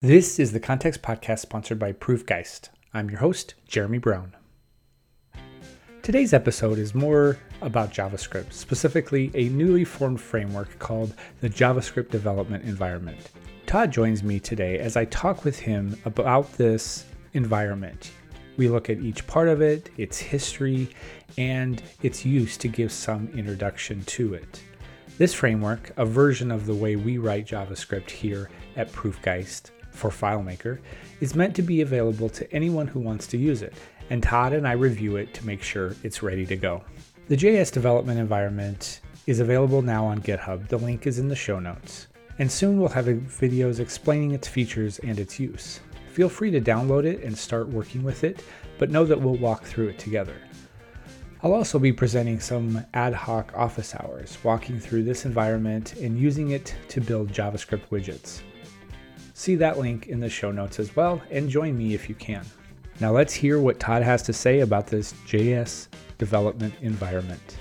This is the Context Podcast sponsored by Proofgeist. I'm your host, Jeremy Brown. Today's episode is more about JavaScript, specifically a newly formed framework called the JavaScript Development Environment. Todd joins me today as I talk with him about this environment. We look at each part of it, its history, and its use to give some introduction to it. This framework, a version of the way we write JavaScript here at Proofgeist, for FileMaker is meant to be available to anyone who wants to use it, and Todd and I review it to make sure it's ready to go. The JS development environment is available now on GitHub. The link is in the show notes. And soon we'll have videos explaining its features and its use. Feel free to download it and start working with it, but know that we'll walk through it together. I'll also be presenting some ad hoc office hours, walking through this environment and using it to build JavaScript widgets. See that link in the show notes as well, and join me if you can. Now let's hear what Todd has to say about this JS development environment.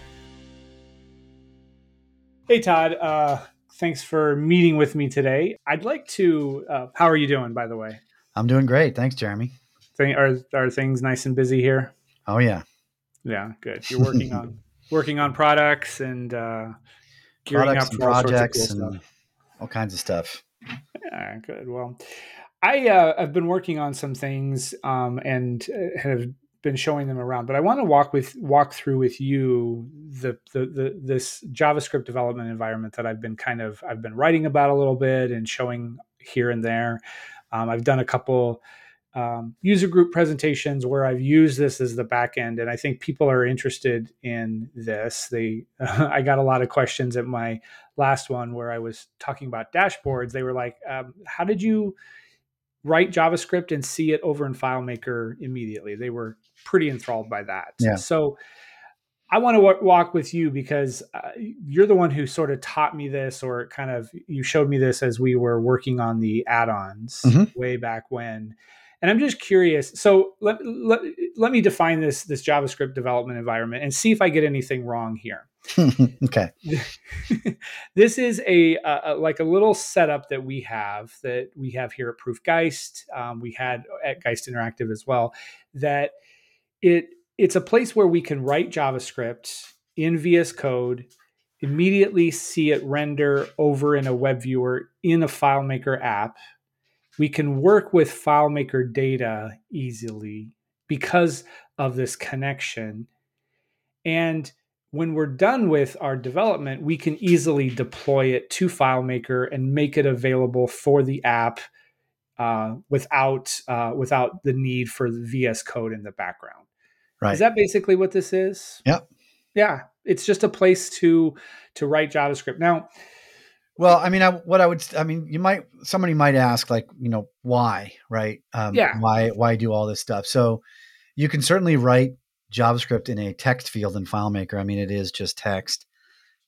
Hey, Todd. Uh, thanks for meeting with me today. I'd like to. Uh, how are you doing, by the way? I'm doing great. Thanks, Jeremy. Thing, Are are things nice and busy here? Oh yeah. Yeah, good. You're working on working on products and uh, gearing products up for all projects cool and all kinds of stuff. Yeah, good. Well, I uh, have been working on some things um, and uh, have been showing them around, but I want to walk with walk through with you the, the the this JavaScript development environment that I've been kind of I've been writing about a little bit and showing here and there. Um, I've done a couple um, user group presentations where I've used this as the back end, and I think people are interested in this. They, uh, I got a lot of questions at my last one where I was talking about dashboards. They were like, um, "How did you write JavaScript and see it over in FileMaker immediately?" They were pretty enthralled by that. Yeah. So. I want to w- walk with you because uh, you're the one who sort of taught me this, or kind of you showed me this as we were working on the add-ons mm-hmm. way back when and I'm just curious. So let, let, let me define this this JavaScript development environment and see if I get anything wrong here. okay. this is a, a, like a little setup that we have that we have here at Proofgeist. Um, we had at Geist Interactive as well. That it it's a place where we can write JavaScript in VS Code, immediately see it render over in a web viewer in a FileMaker app we can work with FileMaker data easily because of this connection. And when we're done with our development, we can easily deploy it to FileMaker and make it available for the app uh, without uh, without the need for the VS Code in the background. Right. Is that basically what this is? Yep. Yeah. It's just a place to to write JavaScript. Now, well, I mean, I, what I would, I mean, you might, somebody might ask, like, you know, why, right? Um, yeah. Why, why do all this stuff? So, you can certainly write JavaScript in a text field in FileMaker. I mean, it is just text,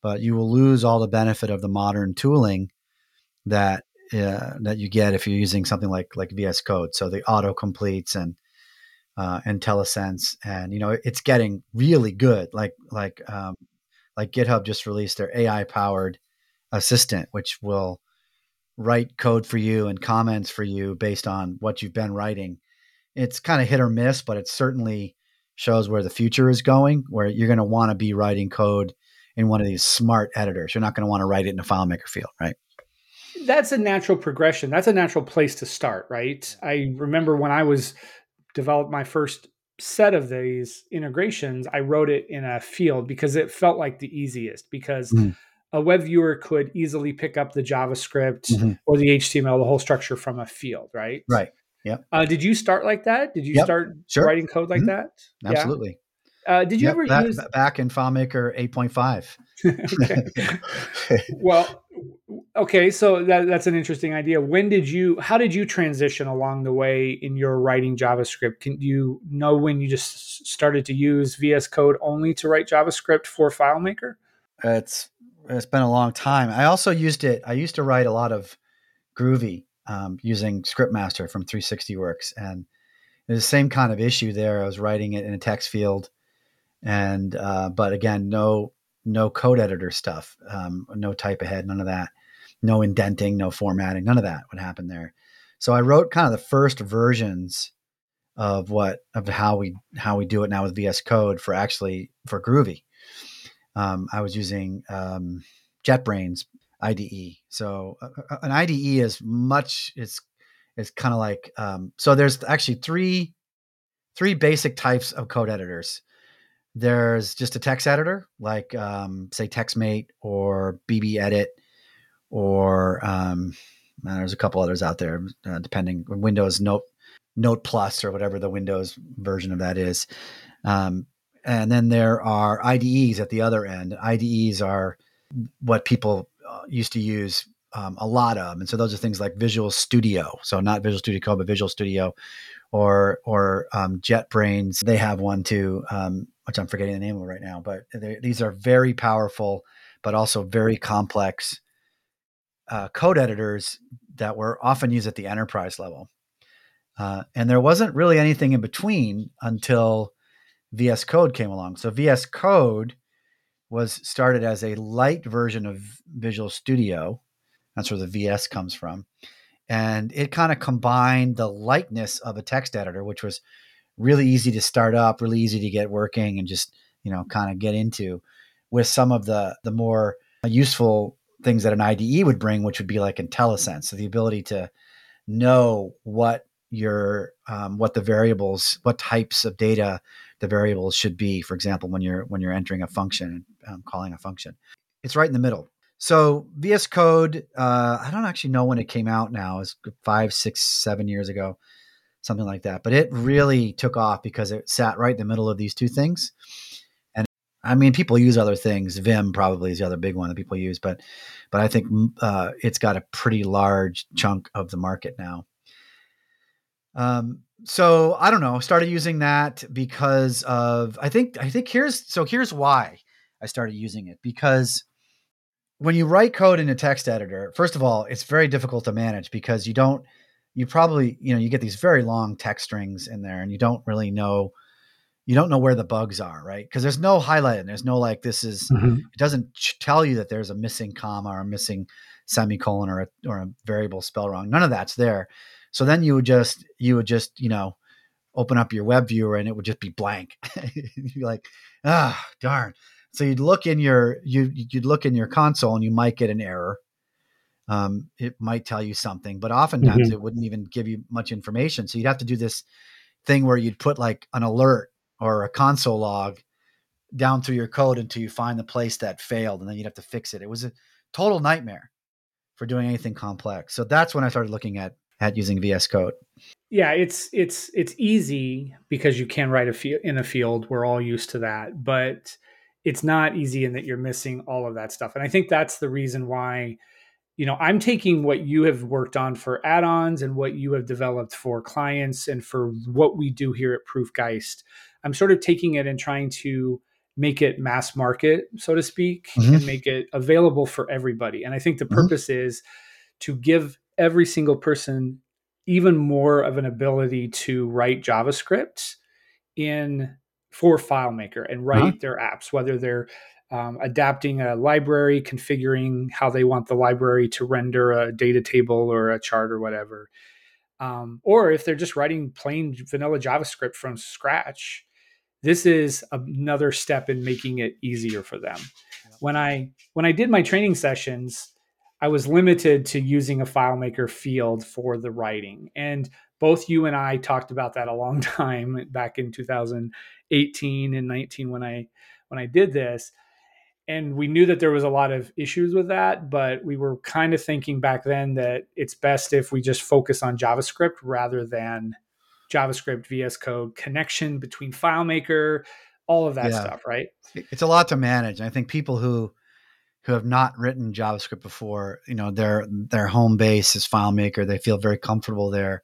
but you will lose all the benefit of the modern tooling that uh, that you get if you're using something like like VS Code. So the auto completes and uh, IntelliSense, and you know, it's getting really good. Like like um, like GitHub just released their AI powered assistant, which will write code for you and comments for you based on what you've been writing. It's kind of hit or miss, but it certainly shows where the future is going, where you're going to want to be writing code in one of these smart editors. You're not going to want to write it in a FileMaker field, right? That's a natural progression. That's a natural place to start, right? I remember when I was developed my first set of these integrations, I wrote it in a field because it felt like the easiest because mm a web viewer could easily pick up the JavaScript mm-hmm. or the HTML, the whole structure from a field, right? Right. Yeah. Uh, did you start like that? Did you yep. start sure. writing code like mm-hmm. that? Absolutely. Yeah. Uh, did you yep, ever back, use back in FileMaker 8.5? well, okay, so that, that's an interesting idea. When did you? How did you transition along the way in your writing JavaScript? Can you know when you just started to use VS Code only to write JavaScript for FileMaker? It's it's been a long time. I also used it. I used to write a lot of Groovy um, using Scriptmaster from 360 Works, and the same kind of issue there. I was writing it in a text field, and uh, but again, no no code editor stuff, um, no type ahead, none of that, no indenting, no formatting, none of that would happen there. So I wrote kind of the first versions of what of how we how we do it now with VS Code for actually for Groovy. Um, I was using um, JetBrains IDE. So uh, uh an IDE is much it's it's kind of like um, so there's actually three three basic types of code editors. There's just a text editor like um, say TextMate or BB Edit or um, there's a couple others out there uh, depending Windows Note Note Plus or whatever the Windows version of that is. Um, and then there are IDEs at the other end. IDEs are what people uh, used to use um, a lot of, and so those are things like Visual Studio. So not Visual Studio Code, but Visual Studio, or or um, JetBrains. They have one too, um, which I'm forgetting the name of right now. But these are very powerful, but also very complex uh, code editors that were often used at the enterprise level. Uh, and there wasn't really anything in between until VS Code came along. So VS Code was started as a light version of Visual Studio. That's where the VS comes from. And it kind of combined the lightness of a text editor, which was really easy to start up, really easy to get working and just, you know, kind of get into with some of the the more useful things that an IDE would bring, which would be like IntelliSense, so the ability to know what your um, what the variables, what types of data the variables should be. For example, when you're when you're entering a function and um, calling a function, it's right in the middle. So VS Code, uh, I don't actually know when it came out. Now it's five, six, seven years ago, something like that. But it really took off because it sat right in the middle of these two things. And I mean, people use other things. Vim probably is the other big one that people use, but but I think uh, it's got a pretty large chunk of the market now. Um, so I don't know. Started using that because of I think I think here's so here's why I started using it because when you write code in a text editor, first of all, it's very difficult to manage because you don't you probably you know you get these very long text strings in there and you don't really know you don't know where the bugs are right because there's no highlight and there's no like this is mm-hmm. it doesn't tell you that there's a missing comma or a missing semicolon or a, or a variable spell wrong none of that's there so then you would just you would just you know open up your web viewer and it would just be blank. you'd be like, ah, darn. So you'd look in your you you'd look in your console and you might get an error. Um, it might tell you something, but oftentimes mm-hmm. it wouldn't even give you much information. So you'd have to do this thing where you'd put like an alert or a console log down through your code until you find the place that failed, and then you'd have to fix it. It was a total nightmare for doing anything complex. So that's when I started looking at at using VS Code. Yeah, it's it's it's easy because you can write a field in a field. We're all used to that, but it's not easy in that you're missing all of that stuff. And I think that's the reason why you know i'm taking what you have worked on for add-ons and what you have developed for clients and for what we do here at proofgeist i'm sort of taking it and trying to make it mass market so to speak mm-hmm. and make it available for everybody and i think the mm-hmm. purpose mm-hmm. is to give every single person even more of an ability to write JavaScript in for FileMaker and write uh-huh. their apps, whether they're um, adapting a library, configuring how they want the library to render a data table or a chart or whatever. Um, or if they're just writing plain vanilla JavaScript from scratch, this is another step in making it easier for them. When I when I did my training sessions, I was limited to using a FileMaker field for the writing. And both you and I talked about that a long time back in 2018 and 19 when I when I did this. And we knew that there was a lot of issues with that, but we were kind of thinking back then that it's best if we just focus on JavaScript rather than JavaScript, VS Code, connection between FileMaker, all of that yeah. stuff, right? It's a lot to manage. I think people who who have not written JavaScript before, you know, their their home base is FileMaker. They feel very comfortable there,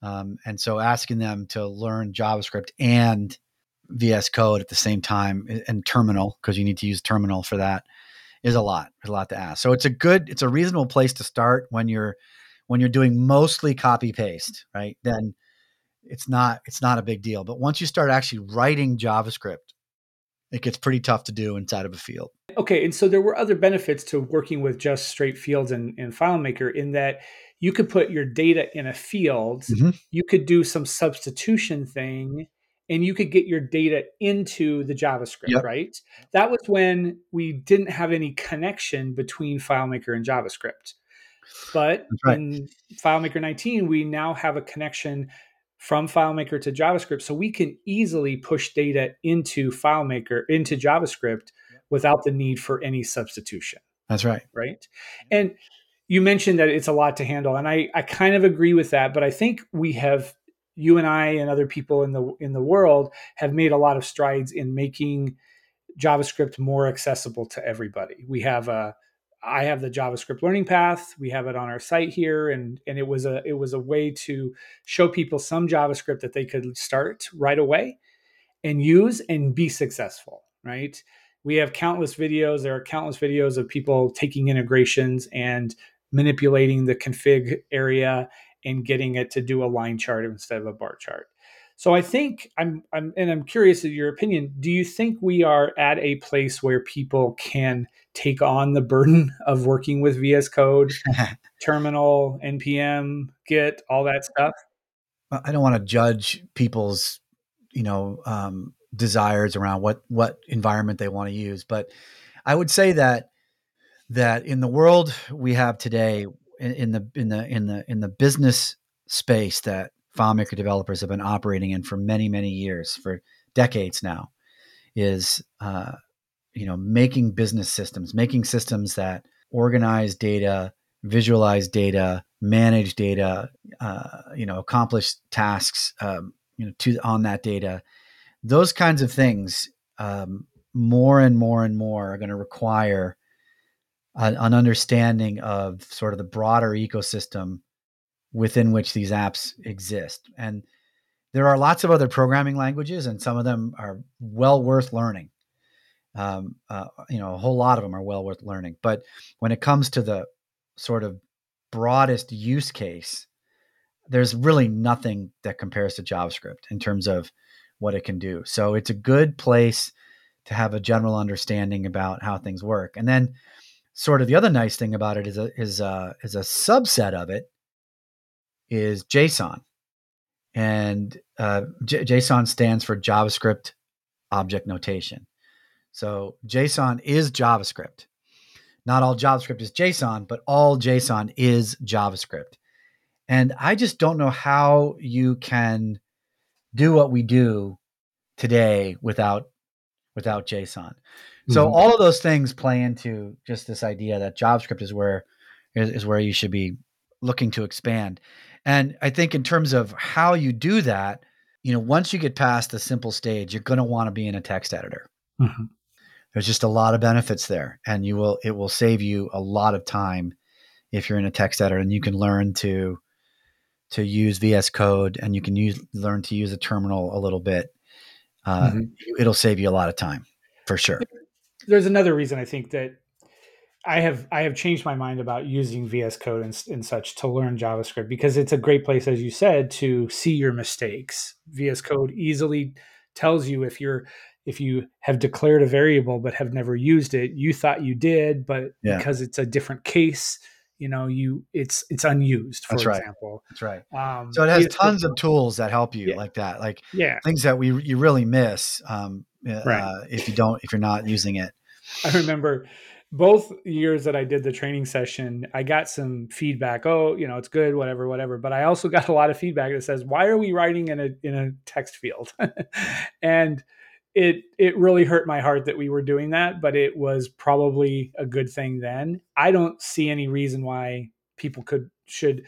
um, and so asking them to learn JavaScript and VS Code at the same time and Terminal because you need to use Terminal for that is a lot. There's a lot to ask. So it's a good, it's a reasonable place to start when you're when you're doing mostly copy paste, right? Then it's not it's not a big deal. But once you start actually writing JavaScript it gets pretty tough to do inside of a field. Okay, and so there were other benefits to working with just straight fields and, and FileMaker in that you could put your data in a field, mm-hmm. you could do some substitution thing, and you could get your data into the JavaScript, yep. right? That was when we didn't have any connection between FileMaker and JavaScript. But right. in FileMaker 19, we now have a connection from FileMaker to JavaScript. So we can easily push data into FileMaker, into JavaScript without the need for any substitution. That's right. Right. And you mentioned that it's a lot to handle. And I, I kind of agree with that. But I think we have you and I and other people in the in the world have made a lot of strides in making JavaScript more accessible to everybody. We have a I have the JavaScript learning path. We have it on our site here, and and it was a it was a way to show people some JavaScript that they could start right away and use and be successful. Right? We have countless videos. There are countless videos of people taking integrations and manipulating the config area and getting it to do a line chart instead of a bar chart. So I think I'm, I'm and I'm curious of your opinion. Do you think we are at a place where people can take on the burden of working with VS Code, terminal, npm, Git, all that stuff? I don't want to judge people's, you know, um, desires around what what environment they want to use, but I would say that that in the world we have today, in, in the in the in the in the business space that FileMaker developers have been operating in for many, many years, for decades now, is uh, you know making business systems, making systems that organize data, visualize data, manage data, uh, you know, accomplish tasks, um, you know, to on that data. Those kinds of things, um, more and more and more, are going to require an, an understanding of sort of the broader ecosystem within which these apps exist. And there are lots of other programming languages, and some of them are well worth learning. Um, uh, you know, a whole lot of them are well worth learning. But when it comes to the sort of broadest use case, there's really nothing that compares to JavaScript in terms of what it can do. So it's a good place to have a general understanding about how things work. And then, sort of the other nice thing about it is a is a is a subset of it is JSON. And uh, J- JSON stands for JavaScript Object Notation. So JSON is JavaScript. Not all JavaScript is JSON, but all JSON is JavaScript. And I just don't know how you can do what we do today without without JSON. Mm-hmm. So all of those things play into just this idea that JavaScript is where is, is where you should be looking to expand. And I think in terms of how you do that, you know, once you get past the simple stage, you're going to want to be in a text editor. Mm-hmm. There's just a lot of benefits there, and you will it will save you a lot of time if you're in a text editor, and you can learn to to use VS Code, and you can use learn to use a terminal a little bit. Uh, mm-hmm. It'll save you a lot of time for sure. There's another reason I think that I have I have changed my mind about using VS Code and, and, such to learn JavaScript because it's a great place, as you said, to see your mistakes. VS Code easily tells you if you're if you have declared a variable but have never used it, you thought you did, but yeah. because it's a different case, you know, you it's it's unused. For That's right. example, That's right. Um, so it has tons of tools that help you yeah. like that, like yeah, things that we you really miss um, uh, if you don't if you're not using it. I remember both years that I did the training session, I got some feedback. Oh, you know, it's good, whatever, whatever. But I also got a lot of feedback that says, "Why are we writing in a in a text field?" and it it really hurt my heart that we were doing that, but it was probably a good thing then. I don't see any reason why people could should.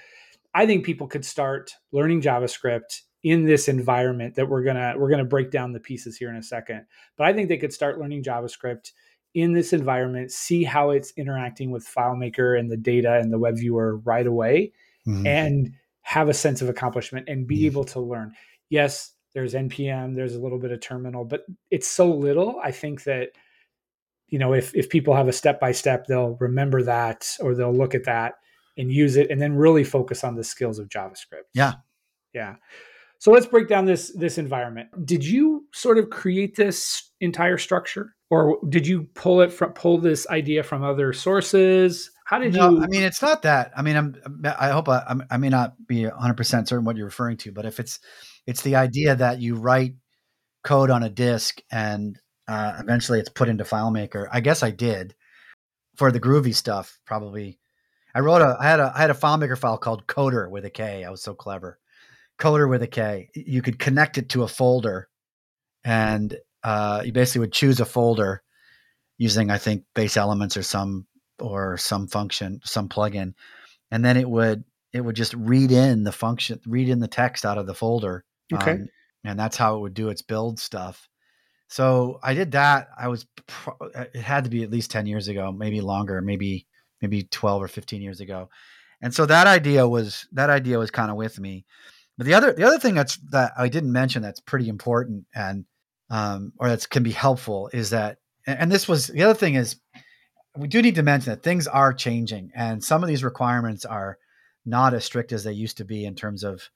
I think people could start learning JavaScript in this environment that we're gonna we're gonna break down the pieces here in a second. But I think they could start learning JavaScript in this environment, see how it's interacting with FileMaker and the data and the web viewer right away, mm-hmm. and have a sense of accomplishment and be mm-hmm. able to learn. Yes, there's npm, there's a little bit of terminal, but it's so little. I think that you know if if people have a step by step, they'll remember that or they'll look at that and use it, and then really focus on the skills of JavaScript. Yeah, yeah. So let's break down this this environment. Did you sort of create this entire structure, or did you pull it from pull this idea from other sources? How did no, you? I mean, it's not that. I mean, I'm. I hope I, I'm- I may not be 100 percent certain what you're referring to, but if it's, it's the idea that you write code on a disk and uh, eventually it's put into FileMaker. I guess I did for the groovy stuff. Probably, I wrote a. I had a. I had a FileMaker file called Coder with a K. I was so clever. Coder with a K. You could connect it to a folder, and uh, you basically would choose a folder using, I think, BaseElements or some or some function, some plugin, and then it would it would just read in the function, read in the text out of the folder. Okay. Um, and that's how it would do its build stuff. So I did that. I was pro- it had to be at least 10 years ago, maybe longer, maybe maybe 12 or 15 years ago. And so that idea was that idea was kind of with me. But the other the other thing that's that I didn't mention that's pretty important and um, or that can be helpful is that and, this was the other thing is we do need to mention that things are changing and some of these requirements are not as strict as they used to be in terms of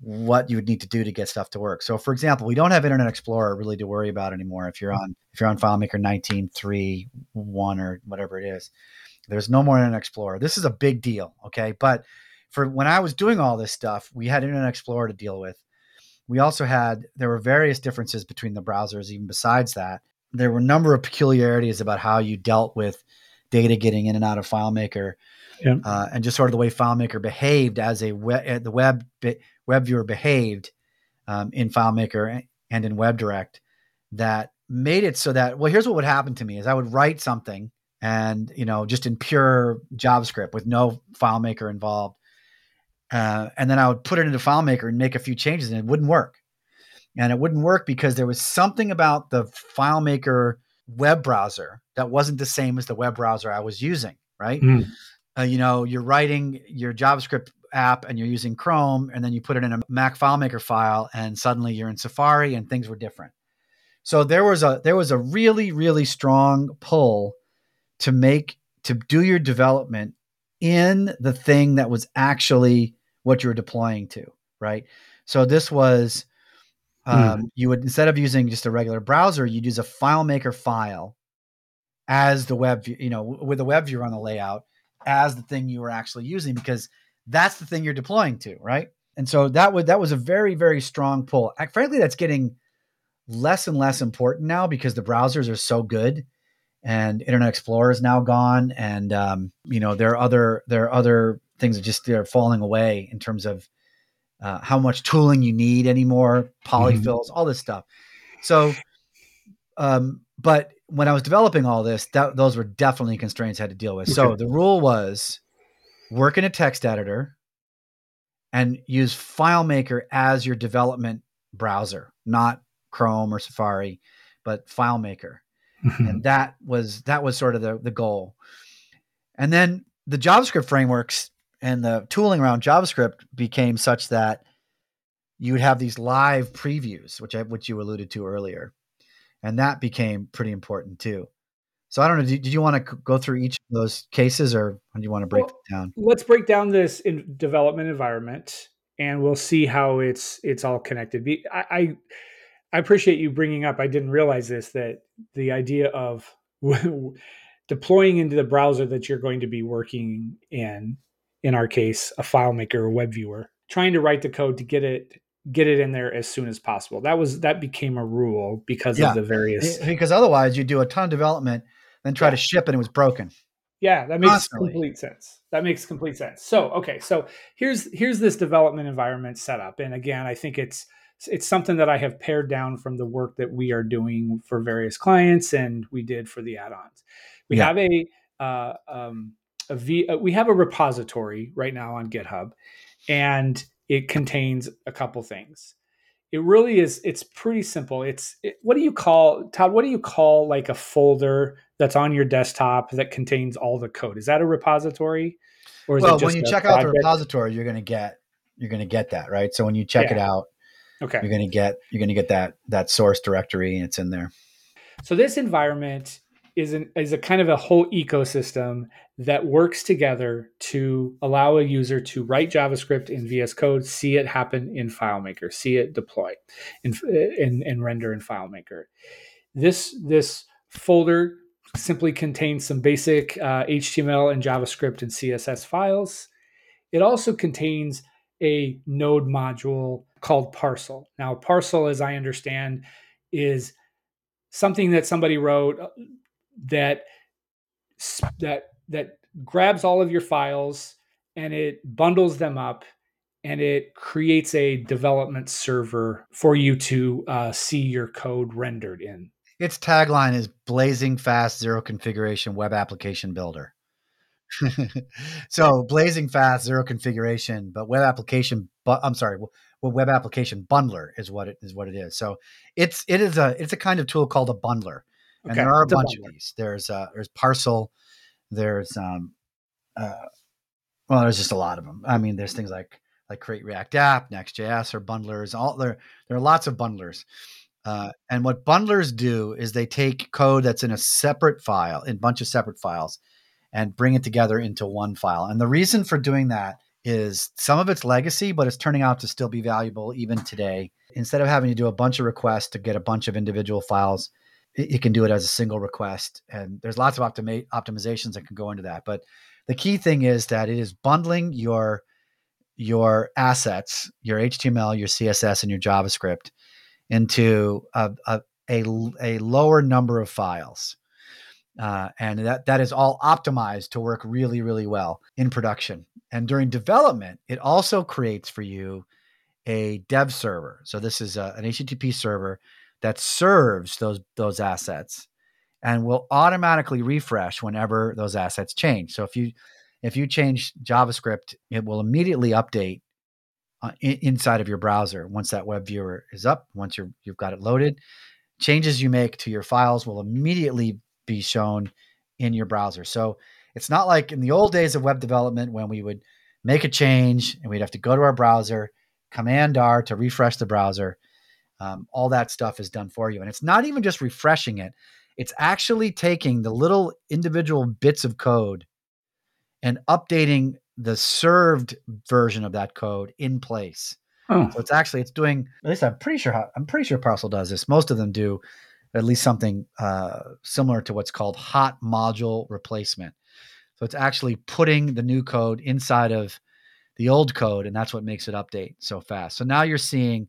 what you would need to do to get stuff to work. So for example, we don't have Internet Explorer really to worry about anymore if you're on if you're on FileMaker 19.3 1 or whatever it is. There's no more Internet Explorer. This is a big deal, okay? But for when I was doing all this stuff, we had Internet Explorer to deal with. We also had there were various differences between the browsers even besides that. There were a number of peculiarities about how you dealt with data getting in and out of FileMaker. Yeah. Uh, and just sort of the way FileMaker behaved as a web, the web web viewer behaved um, in FileMaker and in WebDirect that made it so that well, here's what would happen to me: is I would write something and you know just in pure JavaScript with no FileMaker involved, uh, and then I would put it into FileMaker and make a few changes, and it wouldn't work. And it wouldn't work because there was something about the FileMaker web browser that wasn't the same as the web browser I was using. Right? Mm. Uh, you know, you're writing your JavaScript app and you're using Chrome, and then you put it in a Mac FileMaker file, and suddenly you're in Safari, and things were different. So there was a there was a really really strong pull to make to do your development in the thing that was actually what you're deploying to, right? So this was um, mm. you would instead of using just a regular browser, you'd use a FileMaker file as the web, you know, with a web viewer on the layout as the thing you were actually using because that's the thing you're deploying to, right? And so that was that was a very very strong pull. I, frankly, that's getting less and less important now because the browsers are so good, and Internet Explorer is now gone, and um, you know there are other there are other things that just they're falling away in terms of uh, how much tooling you need anymore, polyfills, mm-hmm. all this stuff. So, um, but when I was developing all this, that, those were definitely constraints I had to deal with. Okay. So the rule was work in a text editor and use FileMaker as your development browser, not Chrome or Safari, but FileMaker. Mm-hmm. And that was that was sort of the, the goal. And then the JavaScript frameworks and the tooling around JavaScript became such that you would have these live previews, which I which you alluded to earlier. And that became pretty important too. So I don't know. Did, did you want to go through each of those cases, or do you want to break well, it down? Let's break down this in development environment, and we'll see how it's it's all connected. I, I, I appreciate you bringing up. I didn't realize this that the idea of deploying into the browser that you're going to be working in, in our case, a FileMaker or web viewer, trying to write the code to get it get it in there as soon as possible. That was that became a rule because yeah. of the various because otherwise you do a ton of development then try yeah. to ship and it was broken. Yeah, that makes Constantly. complete sense. That makes complete sense. So, okay, so here's here's this development environment set up, and again, I think it's it's something that I have pared down from the work that we are doing for various clients, and we did for the add-ons. We yeah. have a uh, um, a v, uh, we have a repository right now on GitHub, and it contains a couple things. It really is it's pretty simple. It's it, what do you call todd what do you call like a folder that's on your desktop that contains all the code? Is that a repository or well when you check project? out the repository you're going to get you're going to get that right? So when you check yeah. it out okay. you're going to get you're going to get that that source directory and it's in there. So this environment is an is a kind of a whole ecosystem that works together to allow a user to write JavaScript in VS Code, see it happen in FileMaker, see it deploy, and, and, render in FileMaker. This this folder simply contains some basic uh, HTML and JavaScript and CSS files. It also contains a node module called Parcel. Now, Parcel, as I understand, is something that somebody wrote uh, that that that grabs all of your files and it bundles them up and it creates a development server for you to uh, see your code rendered in. Its tagline is blazing fast zero configuration web application builder. so blazing fast zero configuration, but web application. But I'm sorry, web application bundler is what it is. What it is. So it's it is a it's a kind of tool called a bundler, and okay. there are a bunch a of these. There's uh, there's Parcel, there's um, uh, well, there's just a lot of them. I mean, there's things like like Create React App, Next.js, or bundlers. All there there are lots of bundlers. Uh, and what bundlers do is they take code that's in a separate file, in a bunch of separate files, and bring it together into one file. And the reason for doing that is some of it's legacy, but it's turning out to still be valuable even today. Instead of having to do a bunch of requests to get a bunch of individual files, it, can do it as a single request. And there's lots of optimi- optimizations that can go into that. But the key thing is that it is bundling your your assets, your HTML, your CSS, and your JavaScript into a, a, a, a lower number of files. Uh, and that, that is all optimized to work really, really well in production. And during development, it also creates for you a dev server. So this is a, an HTTP server that serves those those assets and will automatically refresh whenever those assets change. So if you if you change JavaScript, it will immediately update uh, in, inside of your browser once that web viewer is up. Once you're you've got it loaded, changes you make to your files will immediately be shown in your browser. So it's not like in the old days of web development when we would make a change and we'd have to go to our browser, Command R to refresh the browser. Um, all that stuff is done for you, and it's not even just refreshing it; it's actually taking the little individual bits of code and updating the served version of that code in place. Oh. So it's actually it's doing at least I'm pretty sure how, I'm pretty sure Parcel does this. Most of them do at least something uh, similar to what's called hot module replacement. So it's actually putting the new code inside of the old code, and that's what makes it update so fast. So now you're seeing,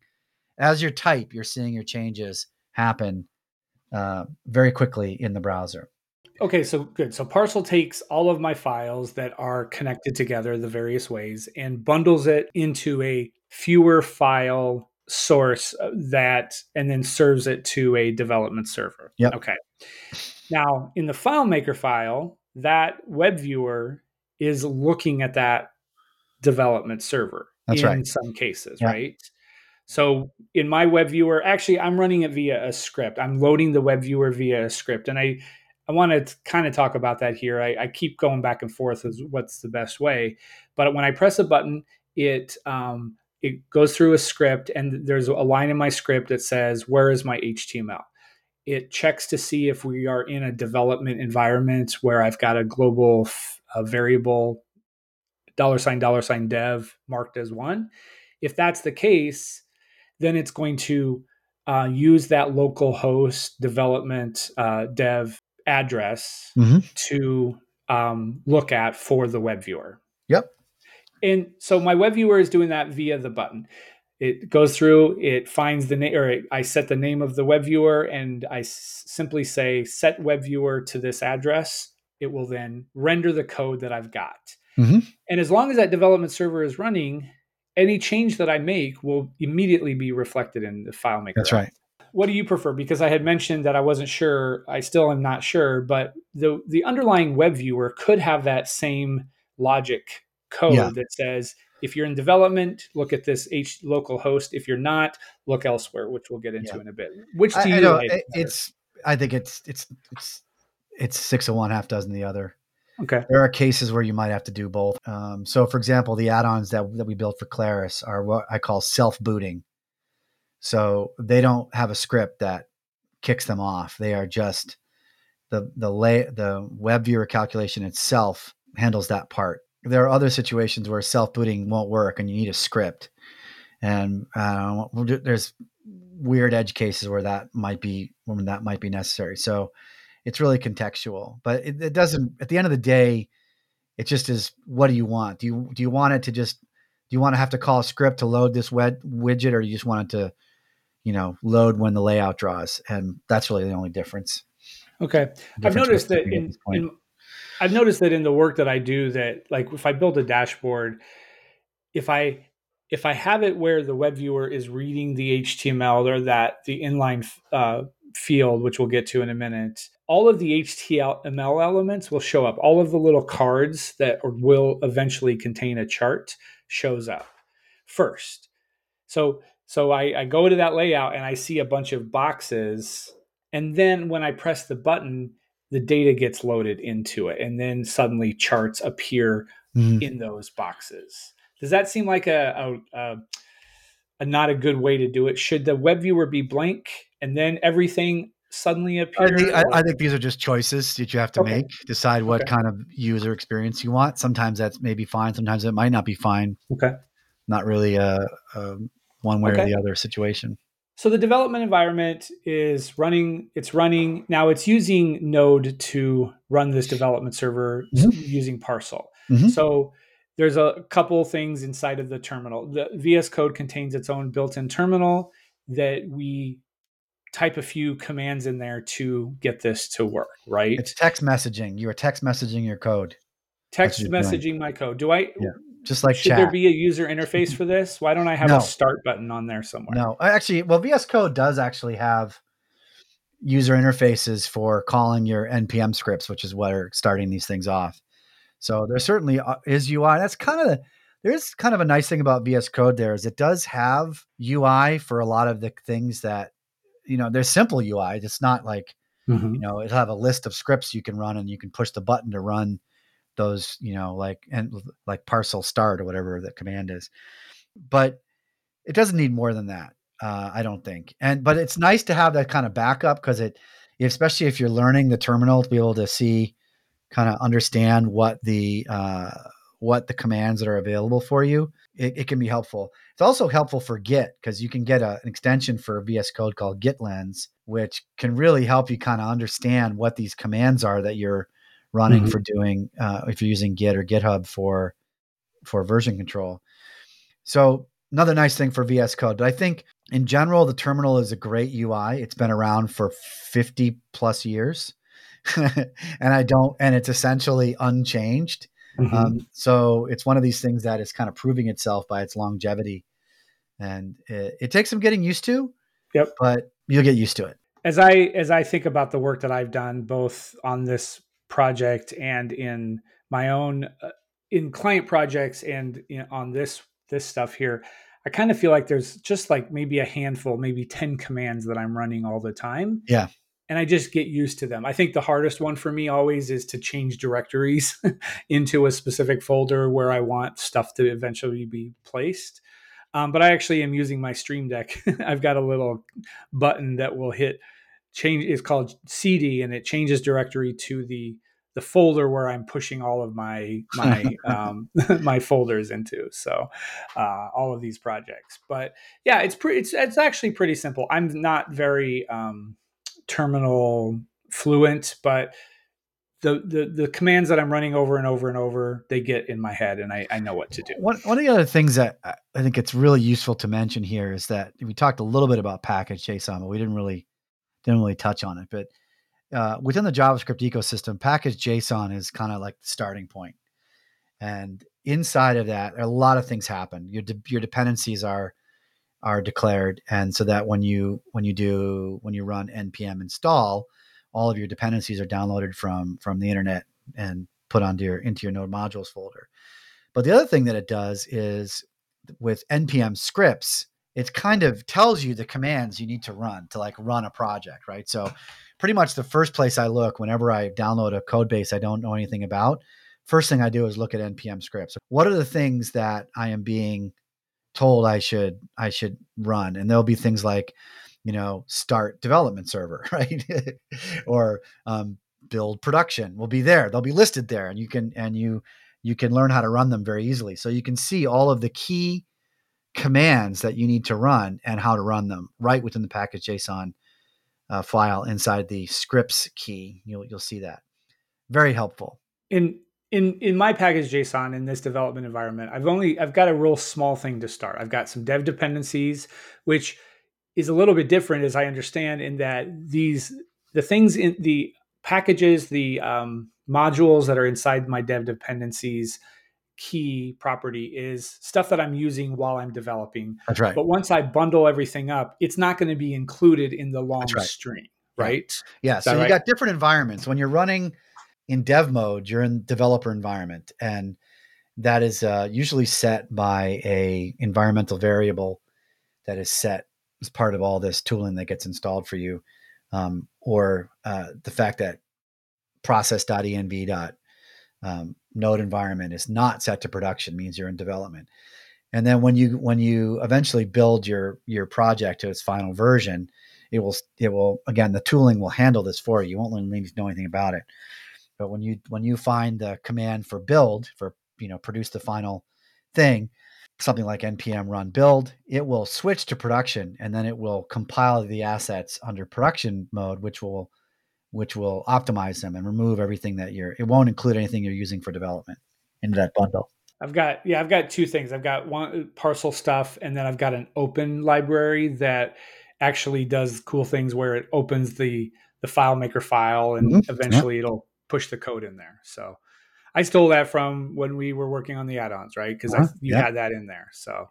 as you type, you're seeing your changes happen uh, very quickly in the browser. Okay, so good. So Parcel takes all of my files that are connected together the various ways and bundles it into a fewer file source uh, that and then serves it to a development server. Yep. Okay. Now, in the FileMaker file, that web viewer is looking at that development server That's in right. some cases, yep. right? So in my web viewer, actually, I'm running it via a script. I'm loading the web viewer via a script, and I I want to kind of talk about that here. I, I, keep going back and forth as what's the best way, but when I press a button, it um, it goes through a script, and there's a line in my script that says, "Where is my HTML?" It checks to see if we are in a development environment where I've got a global a variable dollar sign dollar sign dev marked as one. If that's the case, then it's going to uh, use that local host development uh, dev address mm-hmm. to um, look at for the web viewer. Yep. And so my web viewer is doing that via the button. It goes through, it finds the name, or it, I set the name of the web viewer, and I s- simply say set web viewer to this address. It will then render the code that I've got. Mm-hmm. And as long as that development server is running, any change that I make will immediately be reflected in the FileMaker. That's right what do you prefer? Because I had mentioned that I wasn't sure. I still am not sure, but the the underlying web viewer could have that same logic code yeah. that says if you're in development, look at this H local host. If you're not, look elsewhere, which we'll get into yeah. in a bit. Which do I, you? I know, it's. I think it's it's it's it's six of one, half dozen the other. Okay. There are cases where you might have to do both. Um, so, for example, the add-ons that that we built for Claris are what I call self-booting. So they don't have a script that kicks them off. They are just the the lay the web viewer calculation itself handles that part. There are other situations where self booting won't work and you need a script. And uh, there's weird edge cases where that might be when that might be necessary. So it's really contextual. But it, it doesn't. At the end of the day, it just is. What do you want? Do you do you want it to just do you want to have to call a script to load this web widget, or do you just want it to, you know, load when the layout draws? And that's really the only difference. Okay, I've noticed that in, in I've noticed that in the work that I do, that like if I build a dashboard, if I if I have it where the web viewer is reading the HTML or that the inline uh, field, which we'll get to in a minute, all of the HTML elements will show up. All of the little cards that will eventually contain a chart shows up first. So so I, I go to that layout and I see a bunch of boxes, and then when I press the button, the data gets loaded into it, and then suddenly charts appear mm. in those boxes. Does that seem like a, a, a, a not a good way to do it? Should the web viewer be blank and then everything suddenly appear? I think, I, I think, these are just choices that you have to okay. make. Decide what okay. kind of user experience you want. Sometimes that's maybe fine. Sometimes it might not be fine. Okay. Not really a, a one way okay. or the other situation. So the development environment is running. It's running now. It's using Node to run this development server mm-hmm. using Parcel. Mm-hmm. So there's a couple things inside of the terminal. The VS Code contains its own built-in terminal that we type a few commands in there to get this to work, right? It's text messaging. You are text messaging your code. Text messaging doing. my code. Do I? Yeah. Just like should chat. there be a user interface for this? Why don't I have no. a start button on there somewhere? No, actually, well, VS Code does actually have user interfaces for calling your npm scripts, which is what are starting these things off. So there certainly is UI. That's kind of the there's kind of a nice thing about VS Code there is it does have UI for a lot of the things that you know there's simple UI. It's not like mm-hmm. you know it'll have a list of scripts you can run and you can push the button to run those you know like and like parcel start or whatever the command is. But it doesn't need more than that. Uh, I don't think. And but it's nice to have that kind of backup because it, especially if you're learning the terminal, to be able to see, kind of understand what the uh, what the commands that are available for you, it, it can be helpful. It's also helpful for Git because you can get a, an extension for VS Code called GitLens, which can really help you kind of understand what these commands are that you're running mm-hmm. for doing uh, if you're using Git or GitHub for for version control. So another nice thing for VS Code, but I think in general the terminal is a great UI. It's been around for 50 plus years. and I don't, and it's essentially unchanged. Mm-hmm. Um, so it's one of these things that is kind of proving itself by its longevity, and it, it takes some getting used to. Yep, but you'll get used to it. As I as I think about the work that I've done, both on this project and in my own uh, in client projects and you know, on this this stuff here, I kind of feel like there's just like maybe a handful, maybe 10 commands that I'm running all the time. Yeah and I just get used to them. I think the hardest one for me always is to change directories into a specific folder where I want stuff to eventually be placed. Um, but I actually am using my Stream Deck. I've got a little button that will hit change. It's called CD, and it changes directory to the the folder where I'm pushing all of my my um, my folders into. So uh, all of these projects. But yeah, it's pretty. It's it's actually pretty simple. I'm not very um, terminal fluent, but the, the the commands that I'm running over and over and over, they get in my head and I, I know what to do. One one of the other things that I think it's really useful to mention here is that we talked a little bit about package JSON, but we didn't really didn't really touch on it. But uh, within the JavaScript ecosystem, package JSON is kind of like the starting point. And inside of that, a lot of things happen. Your de- your dependencies are are declared and so that when you when you do when you run npm install all of your dependencies are downloaded from from the internet and put onto your into your node modules folder. But the other thing that it does is with npm scripts it kind of tells you the commands you need to run to like run a project right? So pretty much the first place i look whenever i download a code base i don't know anything about first thing i do is look at npm scripts. What are the things that i am being told I should I should run, and there'll be things like, you know, start development server, right, or um, build production will be there. They'll be listed there, and you can and you you can learn how to run them very easily. So you can see all of the key commands that you need to run and how to run them right within the package JSON uh, file inside the scripts key. You'll you'll see that. Very helpful. In in in my package JSON in this development environment, I've only I've got a real small thing to start. I've got some dev dependencies, which is a little bit different as I understand in that these the things in the packages, the um, modules that are inside my dev dependencies key property is stuff that I'm using while I'm developing. That's right. But once I bundle everything up, it's not going to be included in the long right. string, right? Yeah. yeah. So you right? got different environments. When you're running in dev mode, you're in developer environment, and that is uh, usually set by a environmental variable that is set as part of all this tooling that gets installed for you, um, or uh, the fact that process.env um, node environment is not set to production means you're in development. And then when you when you eventually build your your project to its final version it will it will again the tooling will handle this for you. You won't need to know anything about it. But when you when you find the command for build for you know produce the final thing something like npm run build it will switch to production and then it will compile the assets under production mode which will which will optimize them and remove everything that you're it won't include anything you're using for development into that bundle i've got yeah i've got two things i've got one parcel stuff and then i've got an open library that actually does cool things where it opens the the FileMaker file and mm-hmm. eventually yeah. it'll push the code in there so i stole that from when we were working on the add-ons right because uh-huh. you yeah. had that in there so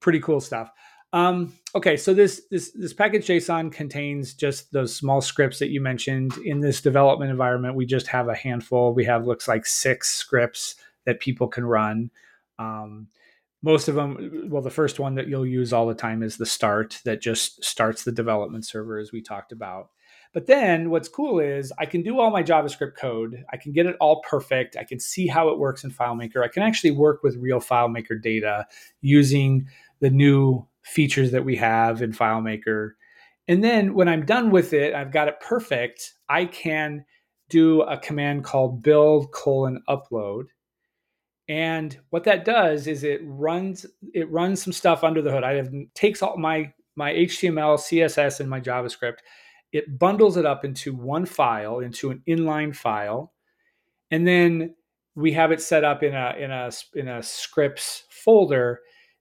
pretty cool stuff um, okay, so this this this package JSON contains just those small scripts that you mentioned. In this development environment, we just have a handful. We have looks like six scripts that people can run. Um, most of them, well, the first one that you'll use all the time is the start that just starts the development server, as we talked about. But then what's cool is I can do all my JavaScript code. I can get it all perfect. I can see how it works in FileMaker. I can actually work with real FileMaker data using the new features that we have in FileMaker. And then when I'm done with it, I've got it perfect. I can do a command called build colon upload. And what that does is it runs it runs some stuff under the hood. I have takes all my my HTML, CSS, and my JavaScript. It bundles it up into one file, into an inline file, and then we have it set up in a in a in a scripts folder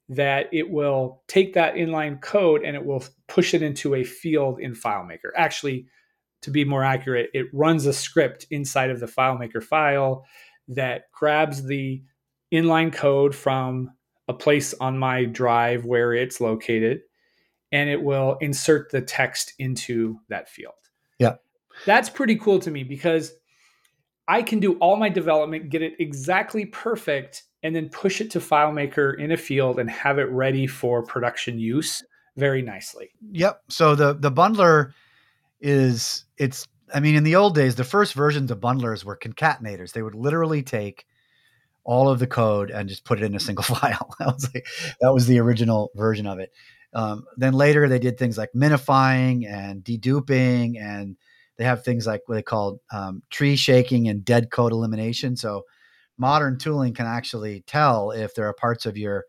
that it will take that inline code and it will push it into a field in FileMaker. Actually, to be more accurate, it runs a script inside of the FileMaker file that grabs the inline code from a place on my drive where it's located and it will insert the text into that field. Yeah. That's pretty cool to me because I can do all my development, get it exactly perfect, and then push it to FileMaker in a field and have it ready for production use very nicely. Yep. So the the bundler is it's I mean in the old days the first versions of bundlers were concatenators. They would literally take all of the code and just put it in a single file. that was that was the original version of it. Um, then later they did things like minifying and deduping, and they have things like what they call um, tree shaking and dead code elimination. So modern tooling can actually tell if there are parts of your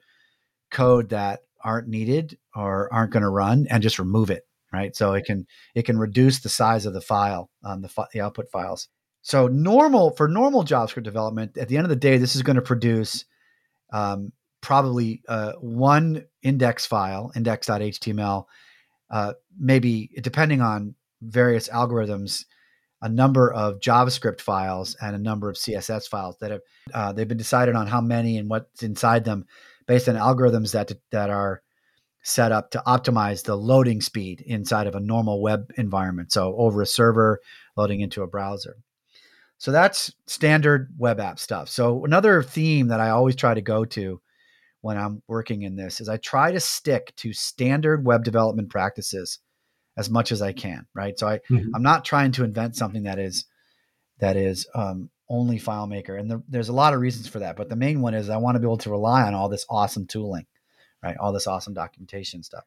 code that aren't needed or aren't going to run and just remove it right? So it can it can reduce the size of the file on the, the output files. So normal for normal javascript development at the end of the day this is going to produce um, probably uh, one index file index.html uh, maybe depending on various algorithms a number of JavaScript files and a number of CSS files that have uh, they've been decided on how many and what's inside them based on algorithms that that are set up to optimize the loading speed inside of a normal web environment. So over a server loading into a browser. So that's standard web app stuff. So another theme that I always try to go to when I'm working in this is I try to stick to standard web development practices as much as I can, right? So I mm-hmm. I'm not trying to invent something that is that is um, only FileMaker, and the, there's a lot of reasons for that. But the main one is I want to be able to rely on all this awesome tooling, right? All this awesome documentation stuff.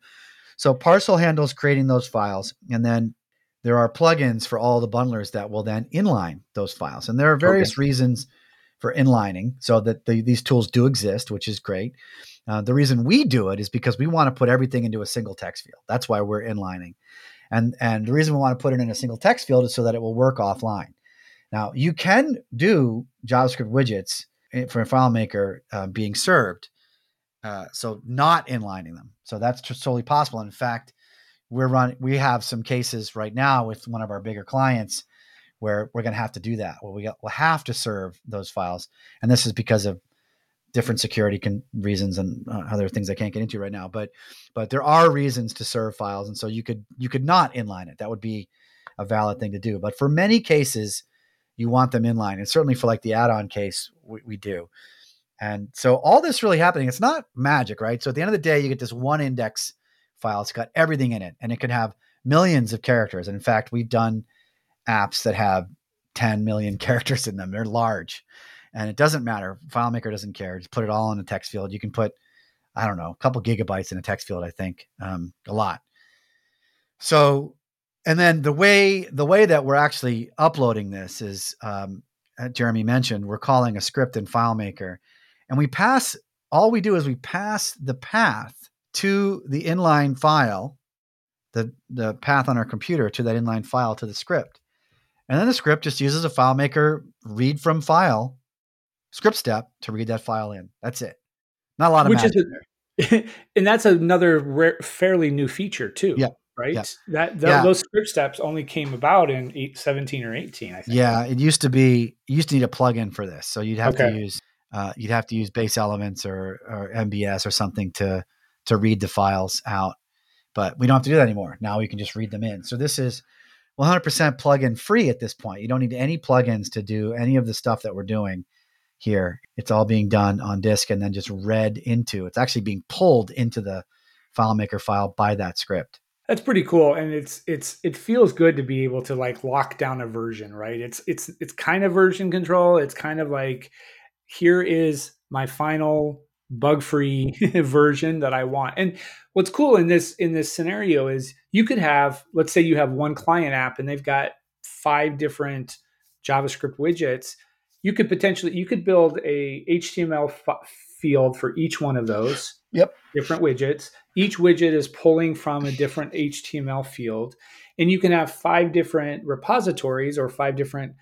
So Parcel handles creating those files, and then there are plugins for all the bundlers that will then inline those files, and there are various okay. reasons for inlining, so that the, these tools do exist, which is great. Uh, the reason we do it is because we want to put everything into a single text field. That's why we're inlining. And and the reason we want to put it in a single text field is so that it will work offline. Now you can do JavaScript widgets for FileMaker uh, being served, uh, so not inlining them. So that's totally possible. In fact, we're running. We have some cases right now with one of our bigger clients where we're going to have to do that. Well, we we'll have to serve those files, and this is because of different security con- reasons and uh, other things I can't get into right now. But but there are reasons to serve files, and so you could you could not inline it. That would be a valid thing to do. But for many cases, you want them inline, and certainly for like the add-on case, we, we do. And so all this really happening, it's not magic, right? So at the end of the day, you get this one index file. It's got everything in it, and it can have millions of characters. And in fact, we've done apps that have 10 million characters in them. They're large and it doesn't matter. FileMaker doesn't care. Just put it all in a text field. You can put, I don't know, a couple gigabytes in a text field. I think um, a lot. So, and then the way the way that we're actually uploading this is, um, Jeremy mentioned, we're calling a script in FileMaker, and we pass. All we do is we pass the path to the inline file, the the path on our computer to that inline file to the script. And then the script just uses a FileMaker read from file script step to read that file in. That's it. Not a lot of Which magic is a, and that's another rare, fairly new feature too. Yeah. Right. Yeah. That th- yeah. those script steps only came about in eight, 17 or 18, I think. Yeah. It used to be, you used to need a plugin for this. So you'd have okay. to use, uh, you'd have to use BaseElements or, or MBS or something to, to read the files out. But we don't have to do that anymore. Now we can just read them in. So this is 100% plugin free at this point. You don't need any plugins to do any of the stuff that we're doing here. It's all being done on disk and then just read into. It's actually being pulled into the FileMaker file by that script. That's pretty cool, and it's it's it feels good to be able to like lock down a version, right? It's it's it's kind of version control. It's kind of like here is my final bug-free version that I want. And what's cool in this in this scenario is you could have let's say you have one client app and they've got five different JavaScript widgets you could potentially you could build a HTML f- field for each one of those. Yep. Different widgets. Each widget is pulling from a different HTML field, and you can have five different repositories or five different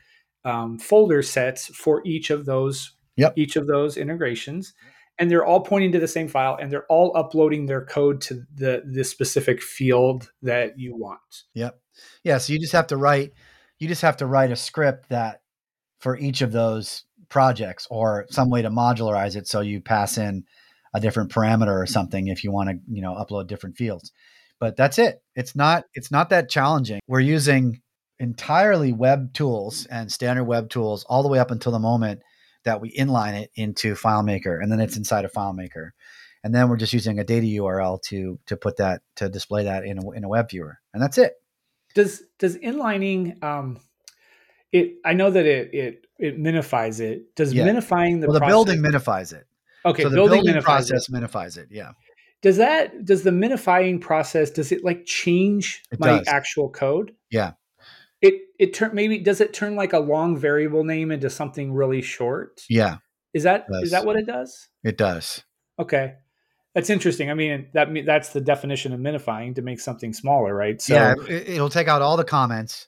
um, folder sets for each of those. Yep. Each of those integrations, and they're all pointing to the same file, and they're all uploading their code to the the specific field that you want. Yep. Yeah. So you just have to write. You just have to write a script that for each of those projects or some way to modularize it so you pass in a different parameter or something if you want to you know upload different fields but that's it it's not it's not that challenging we're using entirely web tools and standard web tools all the way up until the moment that we inline it into FileMaker and then it's inside of FileMaker. And then we're just using a data URL to to put that to display that in a, in a web viewer and that's it. Does does inlining um it i know that it it it minifies it. Does yeah. minifying the well, the process, building minifies it. Okay so the building, building process it. minifies it yeah. Does that does the minifying process does it like change it my does. actual code? Yeah it it turn maybe does it turn like a long variable name into something really short? Yeah. Is that is that what it does? It does. Okay. That's interesting. I mean, that that's the definition of minifying to make something smaller, right? So yeah, it'll take out all the comments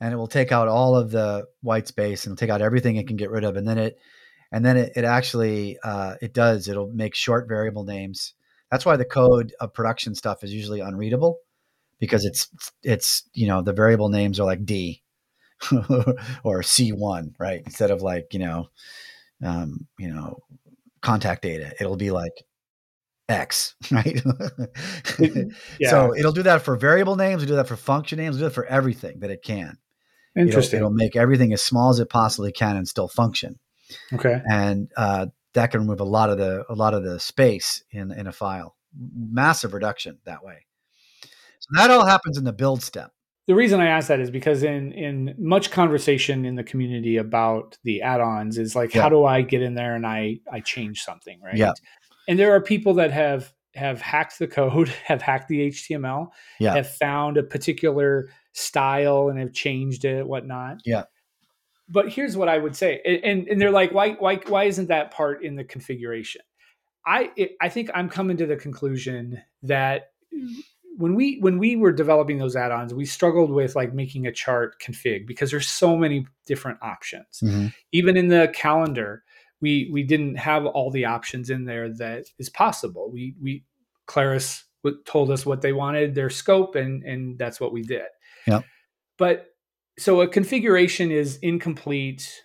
and it will take out all of the white space and take out everything it can get rid of and then it and then it, it actually uh, it does. It'll make short variable names. That's why the code of production stuff is usually unreadable because it's it's you know the variable names are like d or c1 right instead of like you know um, you know contact data it'll be like X, right? yeah. So it'll do that for variable names, it'll do that for function names, it'll do it for everything that it can. Interesting. It'll, it'll, make everything as small as it possibly can and still function. Okay. And uh, that can remove a lot of the a lot of the space in in a file. Massive reduction that way. That all happens in the build step. The reason I ask that is because in in much conversation in the community about the add-ons is like, yeah. how do I get in there and I I change something, right? Yeah. And there are people that have have hacked the code, have hacked the HTML, yeah. have found a particular style and have changed it, whatnot. Yeah. But here's what I would say, and and they're like, why why why isn't that part in the configuration? I I think I'm coming to the conclusion that when we when we were developing those add-ons, we struggled with like making a chart config because there's so many different options. Mm-hmm. Even in the calendar, we we didn't have all the options in there that is possible. We we Claris told us what they wanted, their scope, and and that's what we did. Yep. But so a configuration is incomplete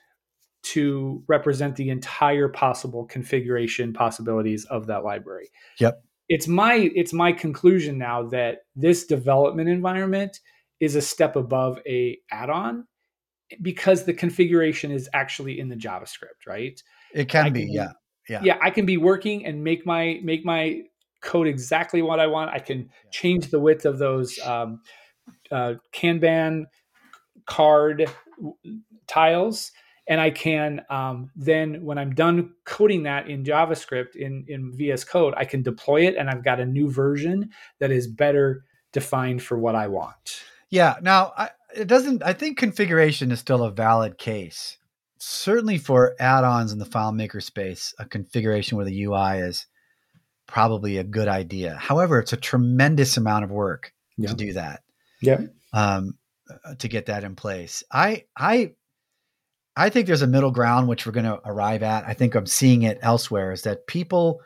to represent the entire possible configuration possibilities of that library. Yep. It's my it's my conclusion now that this development environment is a step above a add-on because the configuration is actually in the JavaScript, right? It can I be, yeah. Yeah. Yeah, I can be working and make my make my code exactly what I want. I can change the width of those um, uh, Kanban card tiles and I can um, then when I'm done coding that in JavaScript in in VS Code, I can deploy it, and I've got a new version that is better defined for what I want. Yeah. Now I, it doesn't. I think configuration is still a valid case. Certainly for add-ons in the FileMaker space, a configuration with a UI is probably a good idea. However, it's a tremendous amount of work yeah. to do that. Yeah. Um, uh, to get that in place. I I I think there's a middle ground which we're going to arrive at. I think I'm seeing it elsewhere is that people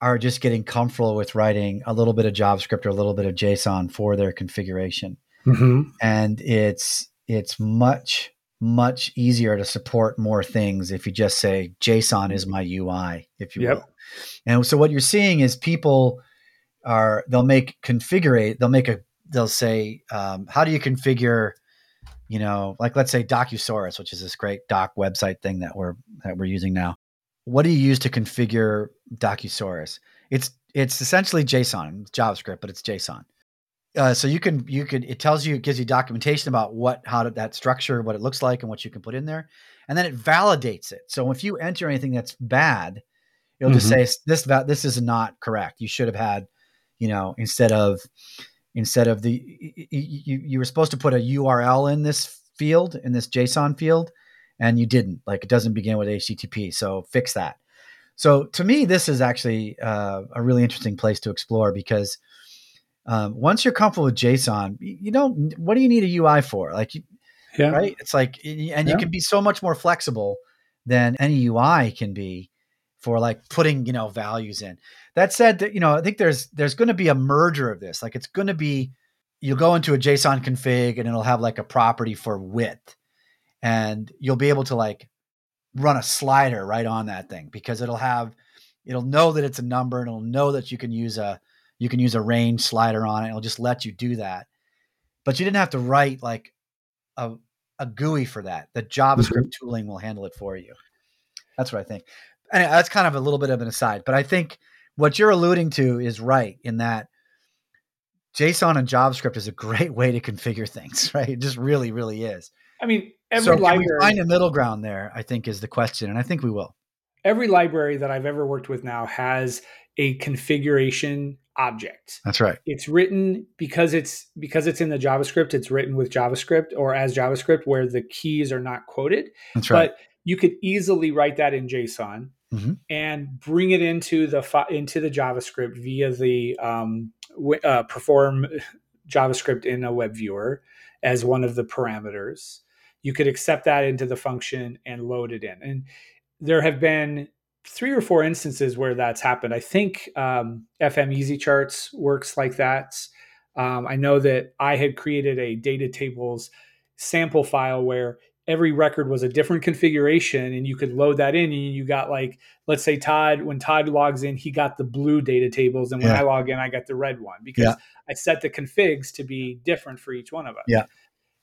are just getting comfortable with writing a little bit of JavaScript or a little bit of JSON for their configuration. Mm-hmm. And it's it's much much easier to support more things if you just say JSON is my UI, if you yep. will. And so what you're seeing is people are they'll make configure they'll make a they'll say, um, how do you configure, you know, like let's say Docusaurus, which is this great doc website thing that we're that we're using now. What do you use to configure Docusaurus? It's it's essentially JSON, JavaScript, but it's JSON. Uh, so you can you can it tells you it gives you documentation about what how to, that structure, what it looks like, and what you can put in there, and then it validates it. So if you enter anything that's bad, it'll mm-hmm. just say this this is not correct. You should have had, you know, instead of instead of the you, you were supposed to put a url in this field in this json field and you didn't like it doesn't begin with http so fix that so to me this is actually uh, a really interesting place to explore because um, once you're comfortable with json you don't what do you need a ui for like yeah. right it's like and yeah. you can be so much more flexible than any ui can be for like putting you know values in. That said that you know i think there's there's going to be a merger of this. Like it's going to be you'll go into a json config and it'll have like a property for width. And you'll be able to like run a slider right on that thing because it'll have it'll know that it's a number and it'll know that you can use a you can use a range slider on it it'll just let you do that. But you didn't have to write like a, a GUI for that. The javascript mm-hmm. tooling will handle it for you. That's what i think and that's kind of a little bit of an aside, but I think what you're alluding to is right in that JSON and JavaScript is a great way to configure things, right? It just really, really is. I mean, every so library find a middle ground there. I think is the question, and I think we will. Every library that I've ever worked with now has a configuration object. That's right. It's written because it's because it's in the JavaScript. It's written with JavaScript or as JavaScript, where the keys are not quoted. That's right. But you could easily write that in JSON mm-hmm. and bring it into the into the JavaScript via the um, uh, perform JavaScript in a web viewer as one of the parameters. You could accept that into the function and load it in. And there have been three or four instances where that's happened. I think um, FM Easy Charts works like that. Um, I know that I had created a data tables sample file where every record was a different configuration and you could load that in and you got like let's say todd when todd logs in he got the blue data tables and when yeah. i log in i got the red one because yeah. i set the configs to be different for each one of us. Yeah.